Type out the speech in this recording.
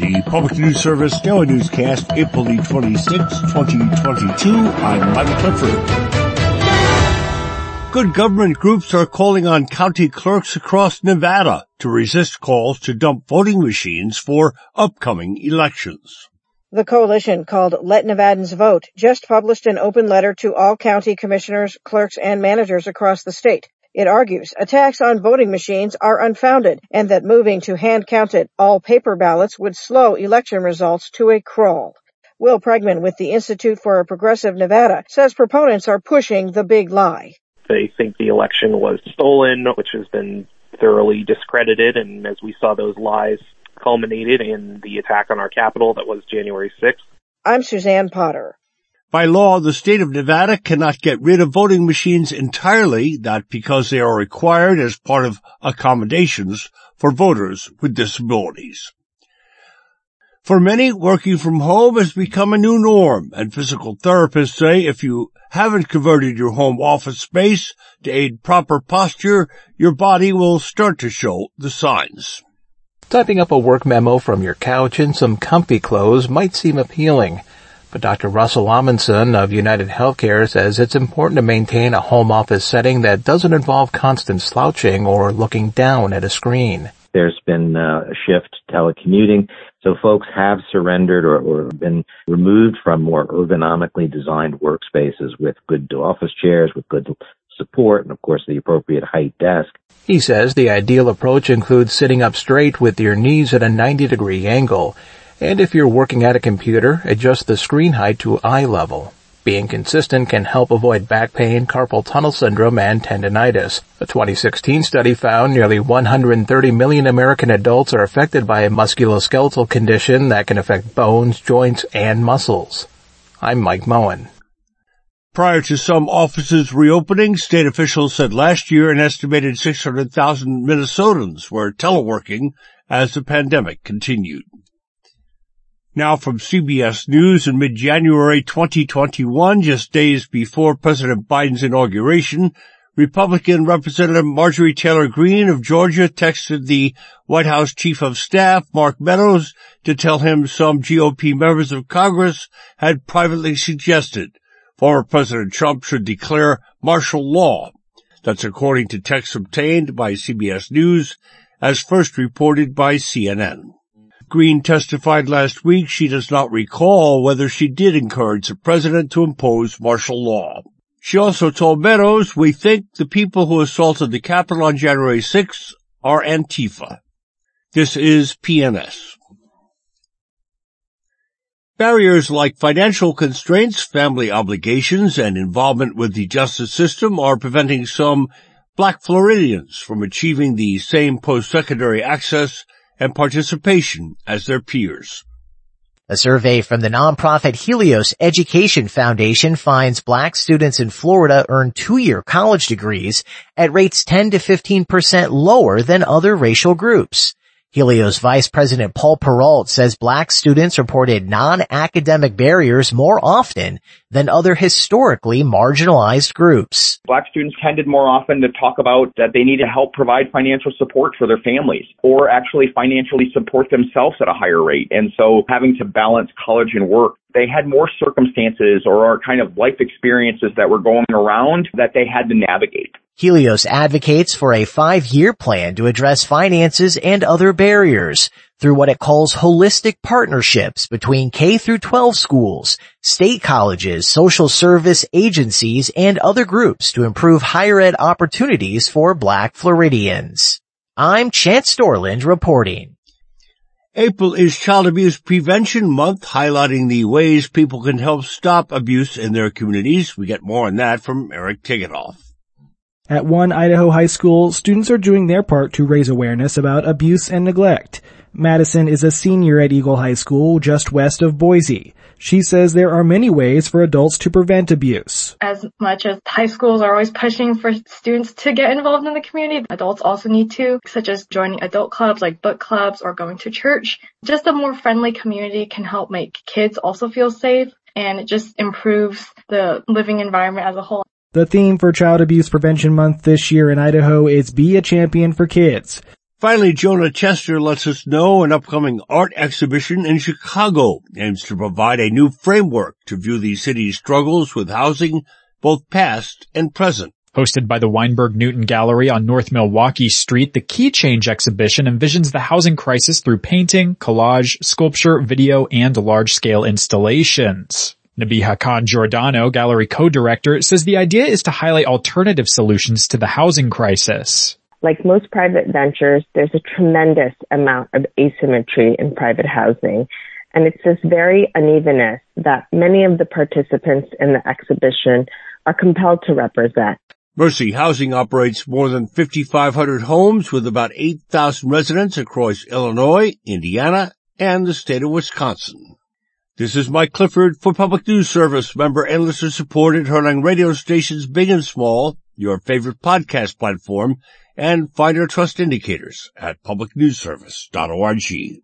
the Public News Service Daily Newscast, April the 26th, 2022. I'm Michael Clifford. Good government groups are calling on county clerks across Nevada to resist calls to dump voting machines for upcoming elections. The coalition called Let Nevadans Vote just published an open letter to all county commissioners, clerks, and managers across the state. It argues attacks on voting machines are unfounded and that moving to hand-counted all-paper ballots would slow election results to a crawl. Will Pregman with the Institute for a Progressive Nevada says proponents are pushing the big lie. They think the election was stolen, which has been thoroughly discredited, and as we saw those lies culminated in the attack on our Capitol that was January 6th. I'm Suzanne Potter. By law, the state of Nevada cannot get rid of voting machines entirely, not because they are required as part of accommodations for voters with disabilities. For many, working from home has become a new norm, and physical therapists say if you haven't converted your home office space to aid proper posture, your body will start to show the signs. Typing up a work memo from your couch in some comfy clothes might seem appealing. But Dr. Russell Amundson of United Healthcare says it's important to maintain a home office setting that doesn't involve constant slouching or looking down at a screen. There's been uh, a shift to telecommuting, so folks have surrendered or, or been removed from more ergonomically designed workspaces with good office chairs, with good support, and of course the appropriate height desk. He says the ideal approach includes sitting up straight with your knees at a 90 degree angle and if you're working at a computer, adjust the screen height to eye level. Being consistent can help avoid back pain, carpal tunnel syndrome, and tendonitis. A 2016 study found nearly 130 million American adults are affected by a musculoskeletal condition that can affect bones, joints, and muscles. I'm Mike Moen. Prior to some offices reopening, state officials said last year an estimated 600,000 Minnesotans were teleworking as the pandemic continued. Now from CBS News in mid-January 2021, just days before President Biden's inauguration, Republican Representative Marjorie Taylor Greene of Georgia texted the White House Chief of Staff, Mark Meadows, to tell him some GOP members of Congress had privately suggested former President Trump should declare martial law. That's according to texts obtained by CBS News as first reported by CNN. Greene testified last week she does not recall whether she did encourage the president to impose martial law. She also told Meadows, we think the people who assaulted the Capitol on January 6th are Antifa. This is PNS. Barriers like financial constraints, family obligations, and involvement with the justice system are preventing some black Floridians from achieving the same post-secondary access and participation as their peers. A survey from the nonprofit Helios Education Foundation finds black students in Florida earn two-year college degrees at rates 10 to 15% lower than other racial groups. Helios Vice President Paul Perrault says black students reported non-academic barriers more often than other historically marginalized groups. Black students tended more often to talk about that they need to help provide financial support for their families or actually financially support themselves at a higher rate. And so having to balance college and work they had more circumstances or kind of life experiences that were going around that they had to navigate. Helios advocates for a five-year plan to address finances and other barriers through what it calls holistic partnerships between K through 12 schools, state colleges, social service agencies, and other groups to improve higher ed opportunities for black Floridians. I'm Chance Dorland reporting. April is Child Abuse Prevention Month, highlighting the ways people can help stop abuse in their communities. We get more on that from Eric Tegethoff. At one Idaho high school, students are doing their part to raise awareness about abuse and neglect. Madison is a senior at Eagle High School just west of Boise. She says there are many ways for adults to prevent abuse. As much as high schools are always pushing for students to get involved in the community, adults also need to, such as joining adult clubs like book clubs or going to church. Just a more friendly community can help make kids also feel safe and it just improves the living environment as a whole. The theme for Child Abuse Prevention Month this year in Idaho is Be a Champion for Kids. Finally, Jonah Chester lets us know an upcoming art exhibition in Chicago aims to provide a new framework to view the city's struggles with housing, both past and present. Hosted by the Weinberg Newton Gallery on North Milwaukee Street, the Key Change exhibition envisions the housing crisis through painting, collage, sculpture, video, and large-scale installations. Nabiha Khan Giordano, gallery co-director, says the idea is to highlight alternative solutions to the housing crisis. Like most private ventures, there's a tremendous amount of asymmetry in private housing. And it's this very unevenness that many of the participants in the exhibition are compelled to represent. Mercy Housing operates more than 5,500 homes with about 8,000 residents across Illinois, Indiana, and the state of Wisconsin. This is Mike Clifford for Public News Service, member and listener supported, heard on radio stations big and small, your favorite podcast platform, and find our trust indicators at publicnewsservice.org.